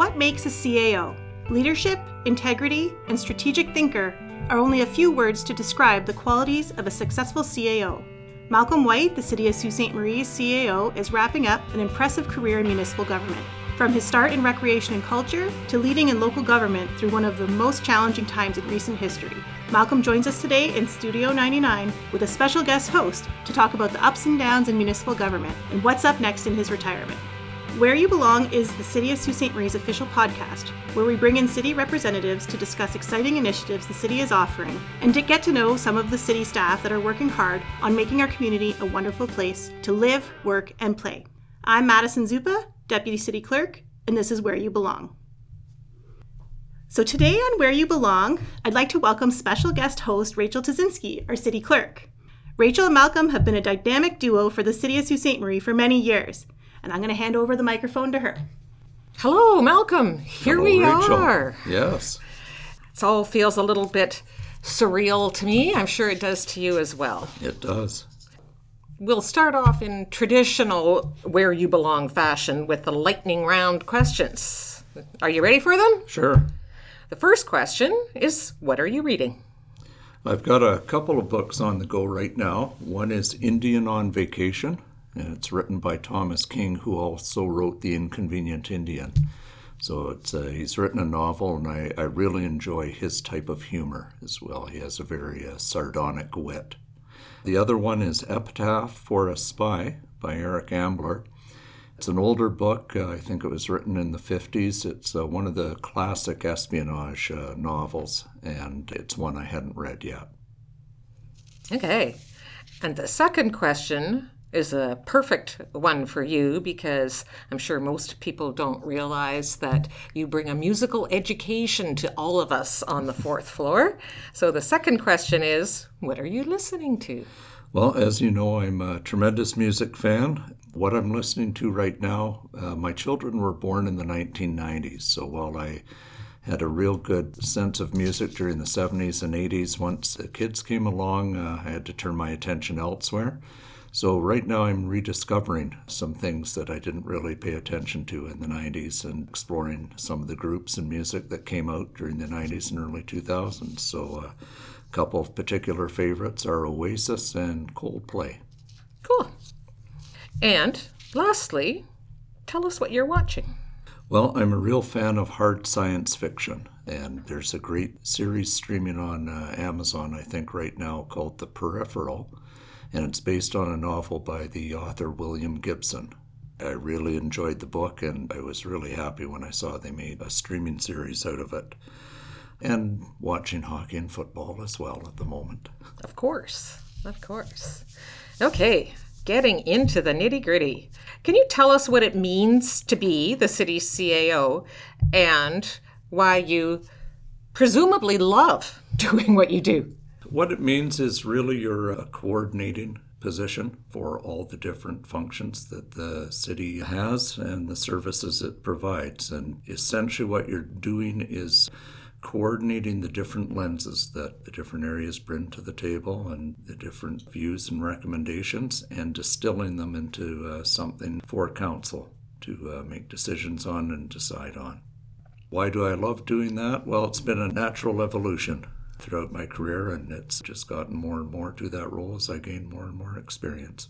What makes a CAO? Leadership, integrity, and strategic thinker are only a few words to describe the qualities of a successful CAO. Malcolm White, the City of Sault Ste. Marie's CAO, is wrapping up an impressive career in municipal government. From his start in recreation and culture to leading in local government through one of the most challenging times in recent history. Malcolm joins us today in Studio 99 with a special guest host to talk about the ups and downs in municipal government and what's up next in his retirement. Where You Belong is the City of Sault Ste. Marie's official podcast, where we bring in city representatives to discuss exciting initiatives the city is offering and to get to know some of the city staff that are working hard on making our community a wonderful place to live, work, and play. I'm Madison Zupa, Deputy City Clerk, and this is Where You Belong. So, today on Where You Belong, I'd like to welcome special guest host Rachel Tazinski, our City Clerk. Rachel and Malcolm have been a dynamic duo for the City of Sault Ste. Marie for many years, and I'm going to hand over the microphone to her. Hello, Malcolm. Here Hello, we Rachel. are. Yes. It all feels a little bit surreal to me. I'm sure it does to you as well. It does. We'll start off in traditional where you belong fashion with the lightning round questions. Are you ready for them? Sure. The first question is What are you reading? I've got a couple of books on the go right now. One is Indian on Vacation, and it's written by Thomas King, who also wrote The Inconvenient Indian. So it's he's written a novel, and I, I really enjoy his type of humor as well. He has a very uh, sardonic wit. The other one is Epitaph for a Spy by Eric Ambler. It's an older book. Uh, I think it was written in the 50s. It's uh, one of the classic espionage uh, novels, and it's one I hadn't read yet. Okay. And the second question is a perfect one for you because I'm sure most people don't realize that you bring a musical education to all of us on the fourth floor. So the second question is What are you listening to? Well, as you know, I'm a tremendous music fan. What I'm listening to right now, uh, my children were born in the 1990s, so while I had a real good sense of music during the 70s and 80s, once the kids came along, uh, I had to turn my attention elsewhere. So right now I'm rediscovering some things that I didn't really pay attention to in the 90s and exploring some of the groups and music that came out during the 90s and early 2000s. So uh, a couple of particular favorites are Oasis and Coldplay. Cool. And lastly, tell us what you're watching. Well, I'm a real fan of hard science fiction, and there's a great series streaming on uh, Amazon, I think, right now called The Peripheral, and it's based on a novel by the author William Gibson. I really enjoyed the book, and I was really happy when I saw they made a streaming series out of it. And watching hockey and football as well at the moment. Of course. Of course. Okay, getting into the nitty gritty. Can you tell us what it means to be the city's CAO and why you presumably love doing what you do? What it means is really you're a coordinating position for all the different functions that the city has and the services it provides. And essentially, what you're doing is coordinating the different lenses that the different areas bring to the table and the different views and recommendations and distilling them into uh, something for council to uh, make decisions on and decide on. Why do I love doing that? Well, it's been a natural evolution throughout my career, and it's just gotten more and more to that role as I gain more and more experience.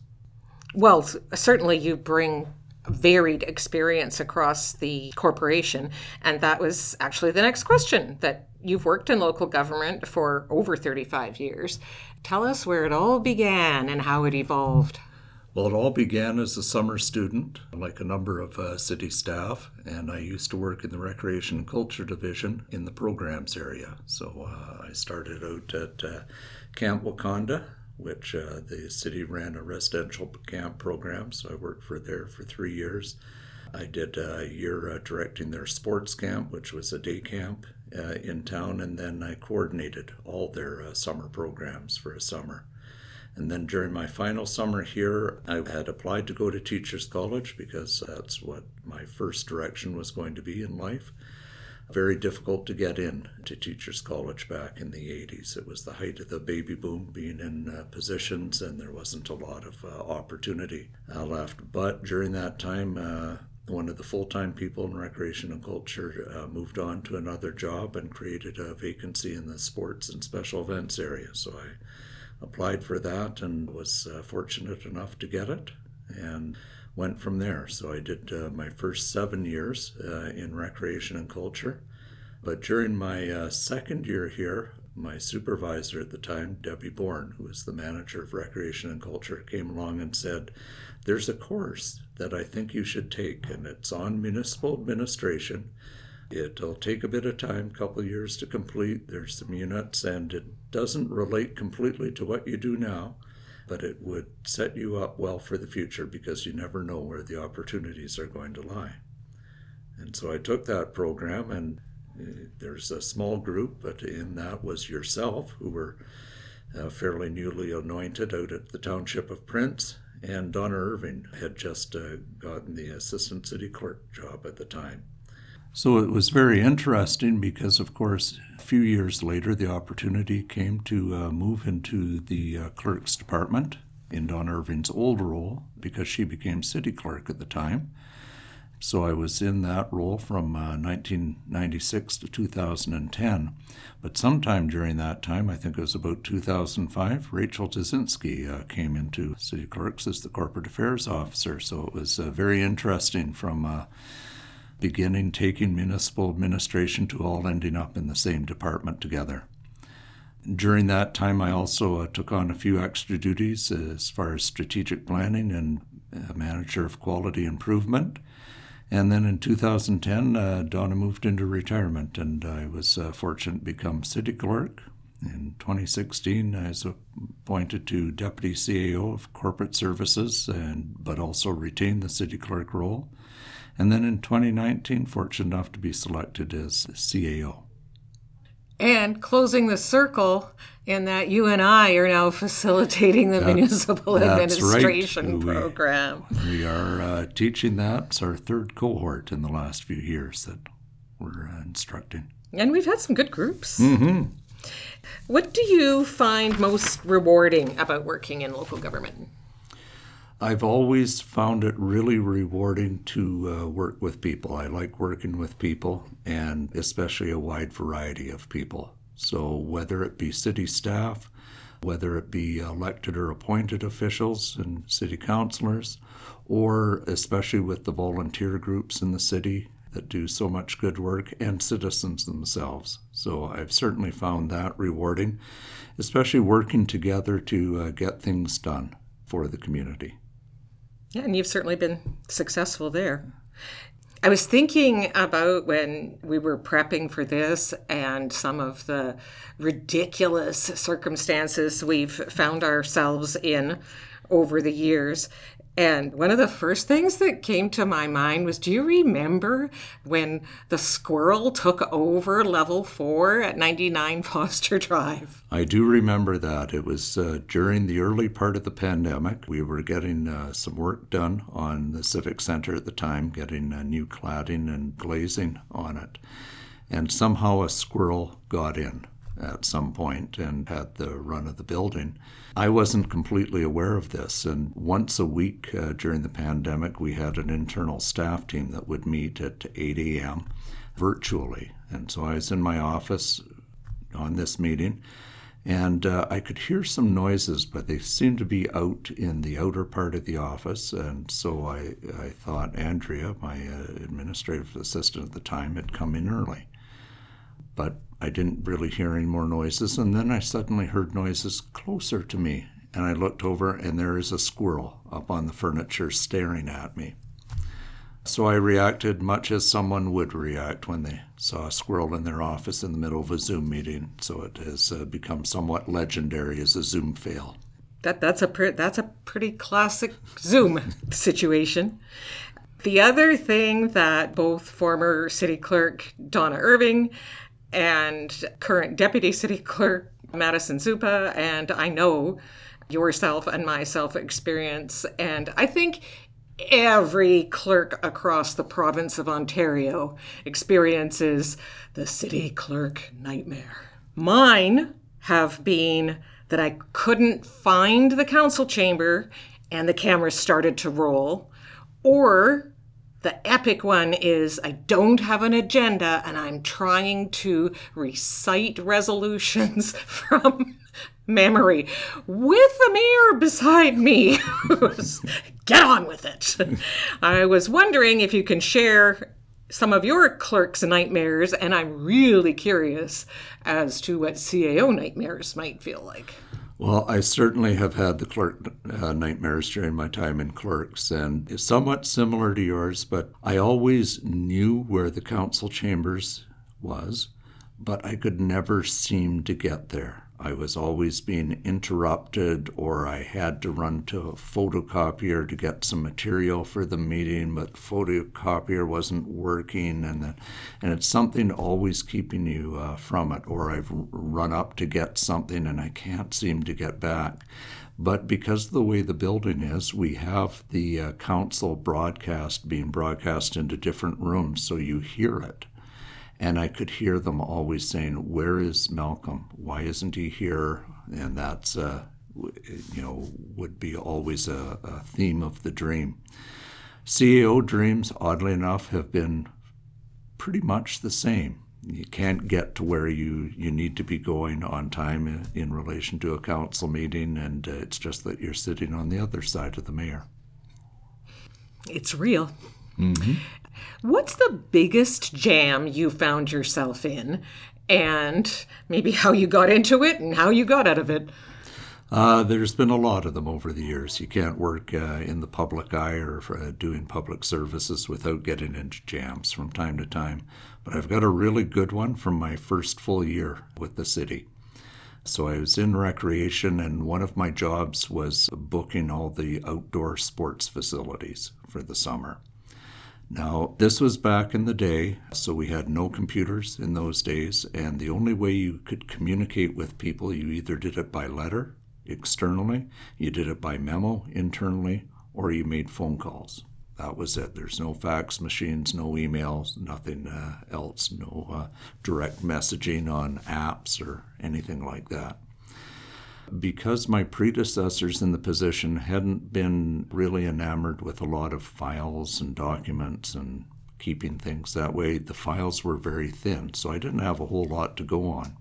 Well, certainly you bring varied experience across the corporation. And that was actually the next question that you've worked in local government for over 35 years. Tell us where it all began and how it evolved. Well, it all began as a summer student, like a number of uh, city staff, and I used to work in the Recreation and Culture Division in the programs area. So uh, I started out at uh, Camp Wakanda, which uh, the city ran a residential camp program, so I worked for there for three years. I did a year uh, directing their sports camp, which was a day camp uh, in town, and then I coordinated all their summer programs for a summer. And then during my final summer here, I had applied to go to Teachers College because that's what my first direction was going to be in life. Very difficult to get in to Teachers College back in the 80s. It was the height of the baby boom being in uh, positions, and there wasn't a lot of uh, opportunity uh, left. But during that time, uh, one of the full time people in recreation and culture uh, moved on to another job and created a vacancy in the sports and special events area. So I applied for that and was uh, fortunate enough to get it and went from there. So I did uh, my first seven years uh, in recreation and culture. But during my uh, second year here, my supervisor at the time, Debbie Bourne, who was the manager of recreation and culture, came along and said, There's a course that I think you should take, and it's on municipal administration. It'll take a bit of time, couple years to complete. There's some units, and it doesn't relate completely to what you do now, but it would set you up well for the future because you never know where the opportunities are going to lie. And so I took that program, and uh, there's a small group, but in that was yourself, who were uh, fairly newly anointed out at the township of Prince, and Donna Irving had just uh, gotten the assistant city clerk job at the time. So it was very interesting because, of course, a few years later, the opportunity came to uh, move into the uh, clerk's department in Don Irving's old role because she became city clerk at the time. So I was in that role from uh, 1996 to 2010. But sometime during that time, I think it was about 2005, Rachel Tazinski uh, came into City Clerks as the corporate affairs officer. So it was uh, very interesting from uh, beginning taking municipal administration to all ending up in the same department together. During that time, I also uh, took on a few extra duties as far as strategic planning and uh, manager of quality improvement. And then in 2010, uh, Donna moved into retirement, and I was uh, fortunate to become city clerk. In 2016, I was appointed to deputy CAO of corporate services, and but also retained the city clerk role. And then in 2019, fortunate enough to be selected as CAO. And closing the circle in that you and I are now facilitating the municipal administration right. program. We, we are uh, teaching that. It's our third cohort in the last few years that we're uh, instructing. And we've had some good groups. Mm-hmm. What do you find most rewarding about working in local government? I've always found it really rewarding to uh, work with people. I like working with people, and especially a wide variety of people. So, whether it be city staff, whether it be elected or appointed officials and city councilors, or especially with the volunteer groups in the city that do so much good work, and citizens themselves. So, I've certainly found that rewarding, especially working together to uh, get things done for the community. Yeah, and you've certainly been successful there. I was thinking about when we were prepping for this and some of the ridiculous circumstances we've found ourselves in over the years. And one of the first things that came to my mind was do you remember when the squirrel took over level four at 99 Foster Drive? I do remember that. It was uh, during the early part of the pandemic. We were getting uh, some work done on the Civic Center at the time, getting a new cladding and glazing on it. And somehow a squirrel got in at some point and had the run of the building. I wasn't completely aware of this, and once a week uh, during the pandemic, we had an internal staff team that would meet at 8 a.m. virtually. And so I was in my office on this meeting, and uh, I could hear some noises, but they seemed to be out in the outer part of the office. And so I, I thought Andrea, my uh, administrative assistant at the time, had come in early. But I didn't really hear any more noises, and then I suddenly heard noises closer to me, and I looked over, and there is a squirrel up on the furniture staring at me. So I reacted much as someone would react when they saw a squirrel in their office in the middle of a Zoom meeting. So it has uh, become somewhat legendary as a Zoom fail. That that's a pre- that's a pretty classic Zoom situation. The other thing that both former city clerk Donna Irving and current deputy city clerk Madison Zupa, and I know yourself and myself experience. And I think every clerk across the province of Ontario experiences the city clerk nightmare. Mine have been that I couldn't find the council chamber and the cameras started to roll, or The epic one is I don't have an agenda and I'm trying to recite resolutions from memory with the mayor beside me. Get on with it. I was wondering if you can share some of your clerk's nightmares, and I'm really curious as to what CAO nightmares might feel like. Well, I certainly have had the clerk uh, nightmares during my time in clerks, and it's somewhat similar to yours, but I always knew where the council chambers was, but I could never seem to get there. I was always being interrupted, or I had to run to a photocopier to get some material for the meeting, but the photocopier wasn't working, and then, and it's something always keeping you uh, from it. Or I've run up to get something and I can't seem to get back. But because of the way the building is, we have the uh, council broadcast being broadcast into different rooms, so you hear it. And I could hear them always saying, Where is Malcolm? Why isn't he here? And that's, uh, you know, would be always a, a theme of the dream. CAO dreams, oddly enough, have been pretty much the same. You can't get to where you, you need to be going on time in, in relation to a council meeting, and uh, it's just that you're sitting on the other side of the mayor. It's real. Mm-hmm. What's the biggest jam you found yourself in, and maybe how you got into it and how you got out of it? Uh, there's been a lot of them over the years. You can't work uh, in the public eye or uh, doing public services without getting into jams from time to time. But I've got a really good one from my first full year with the city. So I was in recreation, and one of my jobs was booking all the outdoor sports facilities for the summer. Now, this was back in the day, so we had no computers in those days, and the only way you could communicate with people, you either did it by letter externally, you did it by memo internally, or you made phone calls. That was it. There's no fax machines, no emails, nothing uh, else, no uh, direct messaging on apps or anything like that because my predecessors in the position hadn't been really enamored with a lot of files and documents and keeping things that way, the files were very thin, so I didn't have a whole lot to go on.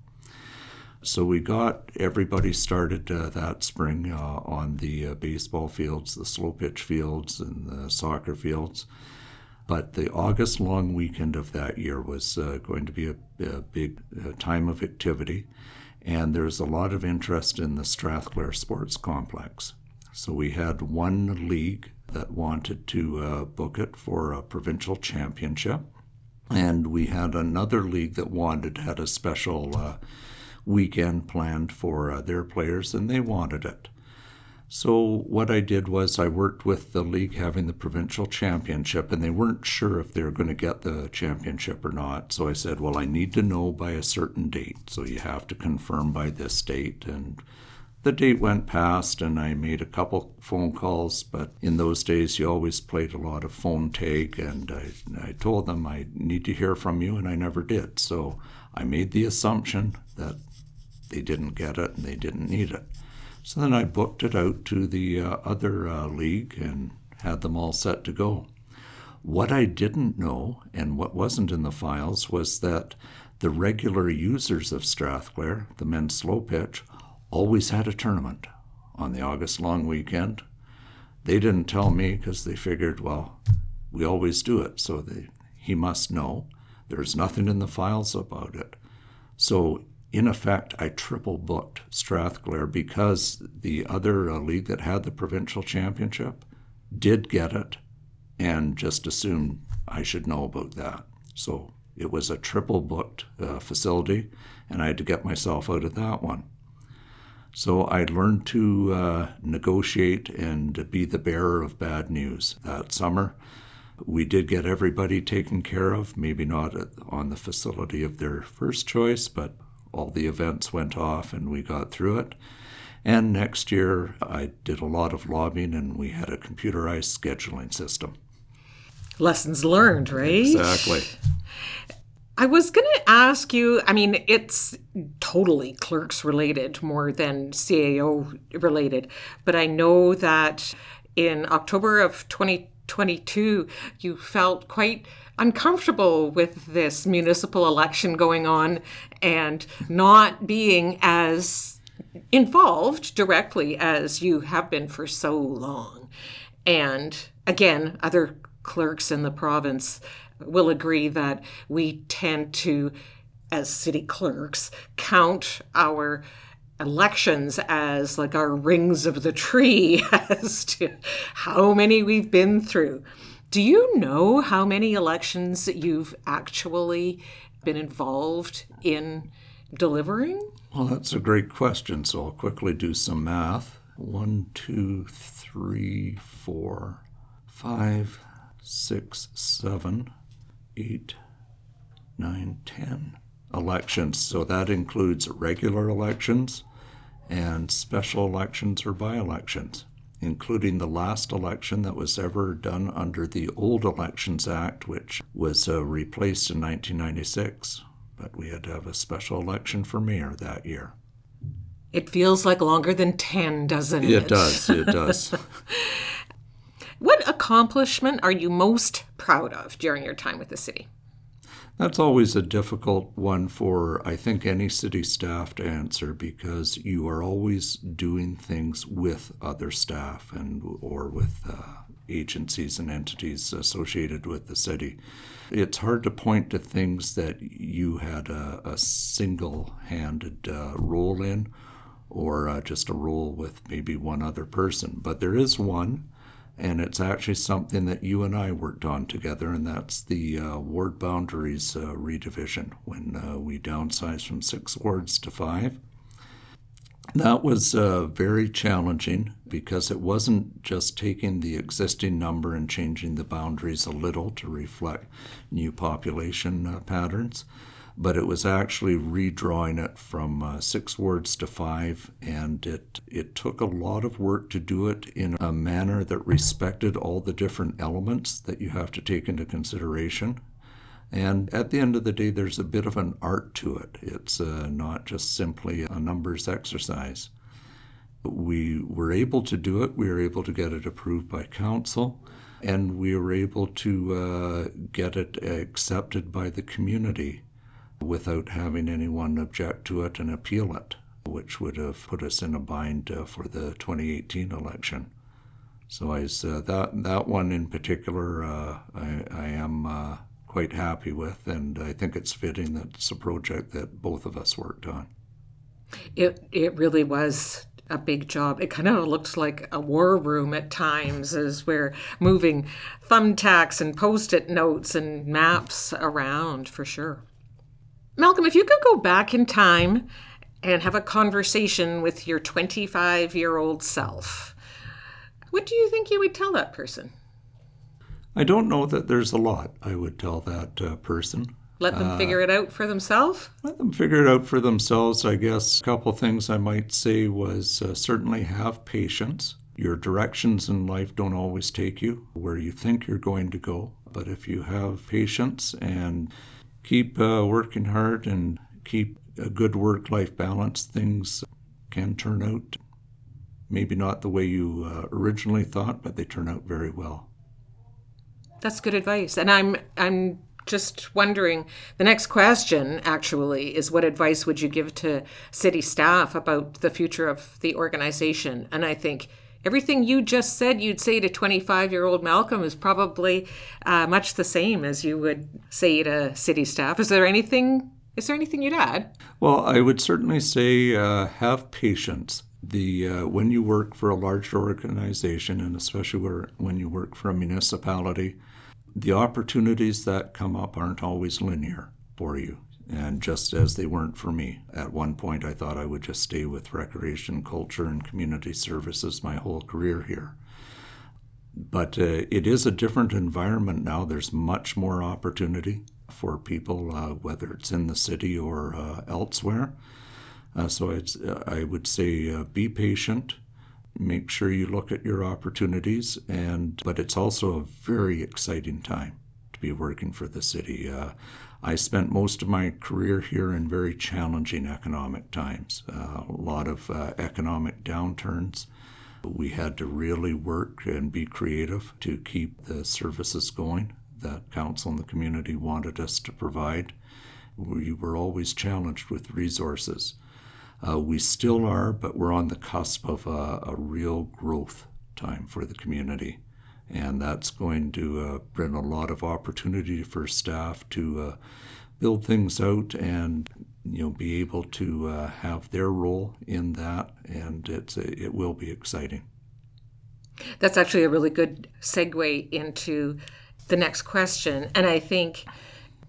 So we got everybody started uh, that spring uh, on the uh, baseball fields, the slow pitch fields, and the soccer fields. But the August long weekend of that year was uh, going to be a, a big uh, time of activity and there's a lot of interest in the Strathclair Sports Complex. So we had one league that wanted to uh, book it for a provincial championship, and we had another league that wanted had a special uh, weekend planned for uh, their players, and they wanted it. So what I did was I worked with the league having the provincial championship, and they weren't sure if they were going to get the championship or not. So I said, "Well, I need to know by a certain date. So you have to confirm by this date." And the date went past, and I made a couple phone calls. But in those days, you always played a lot of phone tag, and I, I told them I need to hear from you, and I never did. So I made the assumption that they didn't get it and they didn't need it. So then I booked it out to the uh, other uh, league and had them all set to go. What I didn't know and what wasn't in the files was that the regular users of Strathclair, the men's slow pitch, always had a tournament on the August long weekend. They didn't tell me because they figured, well, we always do it, so they, he must know. There's nothing in the files about it. So in effect, I triple booked Strathclair because the other uh, league that had the provincial championship did get it and just assumed I should know about that. So it was a triple booked uh, facility, and I had to get myself out of that one. So I learned to uh, negotiate and be the bearer of bad news that summer. We did get everybody taken care of, maybe not on the facility of their first choice, but all the events went off and we got through it. And next year, I did a lot of lobbying and we had a computerized scheduling system. Lessons learned, right? Exactly. I was going to ask you I mean, it's totally clerks related more than CAO related, but I know that in October of 2022, you felt quite uncomfortable with this municipal election going on and not being as involved directly as you have been for so long. And again, other clerks in the province will agree that we tend to, as city clerks, count our elections as like our rings of the tree as to how many we've been through. Do you know how many elections you've actually been involved in delivering? Well, that's a great question. So I'll quickly do some math. One, two, three, four, five, six, seven, eight, nine, ten elections. So that includes regular elections and special elections or by elections, including the last election that was ever done under the old Elections Act, which was uh, replaced in 1996. But we had to have a special election for mayor that year. It feels like longer than 10, doesn't it? It does, it does. what accomplishment are you most proud of during your time with the city? That's always a difficult one for, I think, any city staff to answer because you are always doing things with other staff and or with uh, agencies and entities associated with the city. It's hard to point to things that you had a, a single-handed uh, role in or uh, just a role with maybe one other person, but there is one and it's actually something that you and I worked on together, and that's the uh, ward boundaries uh, redivision when uh, we downsized from six wards to five. That was uh, very challenging because it wasn't just taking the existing number and changing the boundaries a little to reflect new population uh, patterns but it was actually redrawing it from uh, six words to five, and it it took a lot of work to do it in a manner that respected all the different elements that you have to take into consideration. And at the end of the day, there's a bit of an art to it. It's uh, not just simply a numbers exercise. We were able to do it. We were able to get it approved by council, and we were able to uh, get it accepted by the community without having anyone object to it and appeal it, which would have put us in a bind uh, for the 2018 election. So I, uh, that that one in particular, uh, I, I, am uh, quite happy with, and I think it's fitting that it's a project that both of us worked on. It it really was a big job. It kind of looked like a war room at times, as we're moving thumbtacks and post-it notes and maps around for sure. Malcolm, if you could go back in time and have a conversation with your 25 year old self, what do you think you would tell that person? I don't know that there's a lot I would tell that uh, person. Let them uh, figure it out for themselves? Let them figure it out for themselves. I guess a couple things I might say was uh, certainly have patience. Your directions in life don't always take you where you think you're going to go. But if you have patience and keep uh, working hard and keep a good work life balance, things can turn out maybe not the way you uh, originally thought, but they turn out very well. That's good advice. And I'm I'm just wondering the next question actually is what advice would you give to city staff about the future of the organization? And I think everything you just said you'd say to 25 year old Malcolm is probably uh, much the same as you would say to city staff. Is there anything? Is there anything you'd add? Well, I would certainly say uh, have patience. The uh, when you work for a large organization, and especially where, when you work for a municipality, the opportunities that come up aren't always linear for you and just as they weren't for me. At one point, I thought I would just stay with recreation, culture, and community services my whole career here. But uh, it is a different environment now. There's much more opportunity for people, uh, whether it's in the city or uh, elsewhere. Uh, so uh, I would say uh, be patient. Make sure you look at your opportunities, and but it's also a very exciting time to be working for the city. I spent most of my career here in very challenging economic times, uh, a lot of uh, economic downturns. We had to really work and be creative to keep the services going that council and the community wanted us to provide. We were always challenged with resources. Uh, we still are, but we're on the cusp of a, a real growth time for the community. And that's going to uh, bring a lot of opportunity for staff to uh, build things out and you know be able to uh, have their role in that, and it's it will be exciting. That's actually a really good segue into the next question, and I think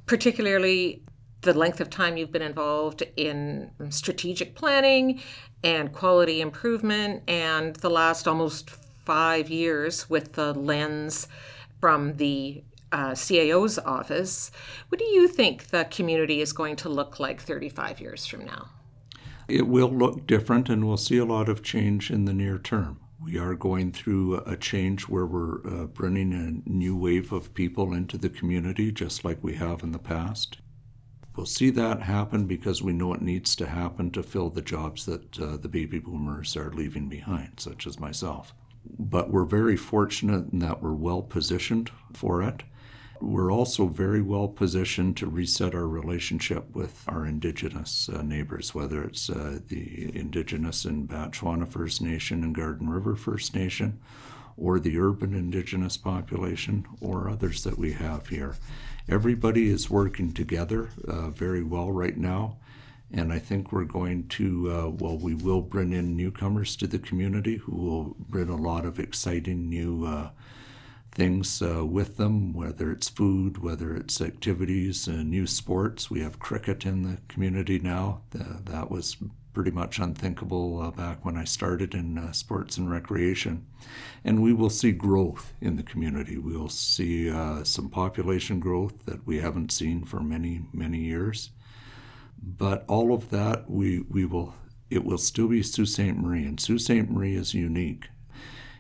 particularly the length of time you've been involved in strategic planning and quality improvement, and the last almost five years with the lens from the uh, CAO's office. What do you think the community is going to look like 35 years from now? It will look different, and we'll see a lot of change in the near term. We are going through a change where we're uh, bringing a new wave of people into the community, just like we have in the past. We'll see that happen because we know it needs to happen to fill the jobs that uh, the baby boomers are leaving behind, such as myself. But we're very fortunate in that we're well positioned for it. We're also very well positioned to reset our relationship with our Indigenous uh, neighbors, whether it's uh, the Indigenous in Batchewana First Nation and Garden River First Nation, or the urban Indigenous population, or others that we have here. Everybody is working together uh, very well right now. And I think we're going to, uh, well, we will bring in newcomers to the community who will bring a lot of exciting new uh, things uh, with them, whether it's food, whether it's activities, uh, new sports. We have cricket in the community now. that was pretty much unthinkable uh, back when I started in uh, sports and recreation. And we will see growth in the community. We'll see some population growth that we haven't seen for many, many years. But all of that, we, we will, it will still be Sault Ste. Marie, and Sault Ste. Marie is unique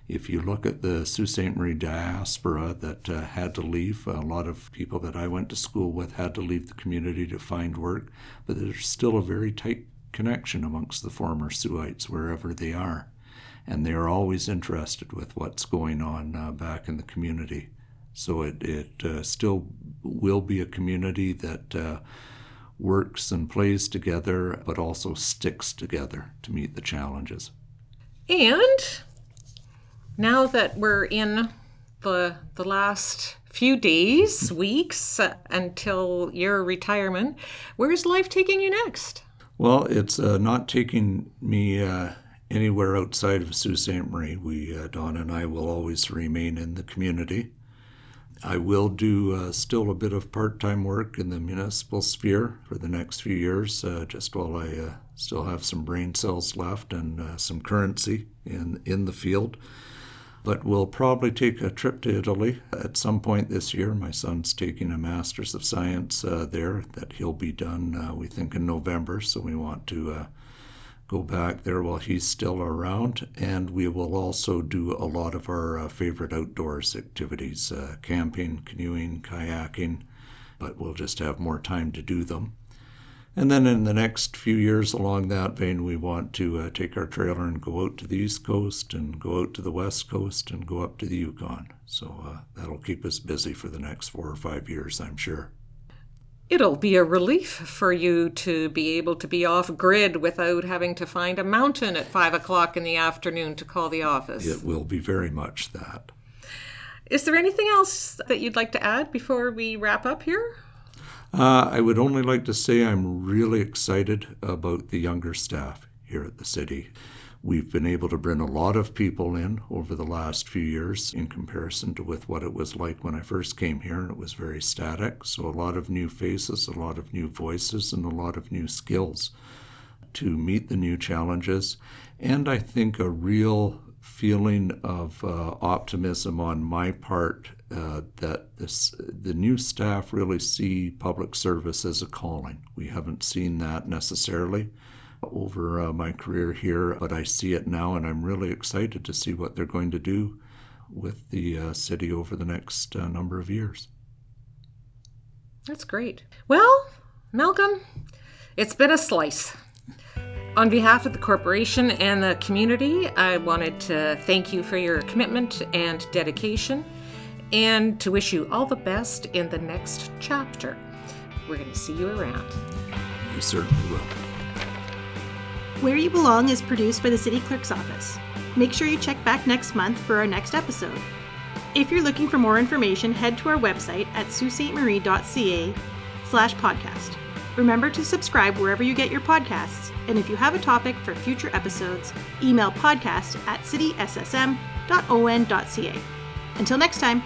if you look at the Sault Ste. Marie diaspora that uh, had to leave, a lot of people that I went to school with had to leave the community to find work, but there's still a very tight connection amongst the former Sooites wherever they are. And they are always interested with what's going on uh, back in the community. So it, it uh, still will be a community that uh, works and plays together, but also sticks together to meet the challenges. And now that we're in the the last few days, weeks uh, until your retirement, where's life taking you next? Well, it's uh, not taking me uh, anywhere outside of Sault Ste. Marie. We, uh, Don and I, will always remain in the community. I will do uh, still a bit of part time work in the municipal sphere for the next few years, uh, just while I still have some brain cells left and some currency in, in the field. But we'll probably take a trip to Italy at some point this year. My son's taking a Master's of Science uh, there, that he'll be done, uh, we think, in November. So we want to uh, go back there while he's still around. And we will also do a lot of our uh, favorite outdoors activities uh, camping, canoeing, kayaking, but we'll just have more time to do them. And then in the next few years along that vein, we want to uh, take our trailer and go out to the East Coast and go out to the West Coast and go up to the Yukon. So uh, that'll keep us busy for the next four or five years, I'm sure. It'll be a relief for you to be able to be off grid without having to find a mountain at five o'clock in the afternoon to call the office. It will be very much that. Is there anything else that you'd like to add before we wrap up here? Uh, I would only like to say I'm really excited about the younger staff here at the city. We've been able to bring a lot of people in over the last few years in comparison to with what it was like when I first came here, and it was very static. So a lot of new faces, a lot of new voices, and a lot of new skills to meet the new challenges. And I think a real feeling of uh, optimism on my part uh, that this, the new staff really see public service as a calling. We haven't seen that necessarily over uh, my career here, but I see it now, and I'm really excited to see what they're going to do with the uh, city over the next uh, number of years. That's great. Well, Malcolm, it's been a slice. On behalf of the corporation and the community, I wanted to thank you for your commitment and dedication and to wish you all the best in the next chapter. We're going to see you around. You certainly will. Where You Belong is produced by the City Clerk's Office. Make sure you check back next month for our next episode. If you're looking for more information, head to our website at saultmarie.ca slash podcast. Remember to subscribe wherever you get your podcasts, and if you have a topic for future episodes, email podcast at cityssm.on.ca. Until next time.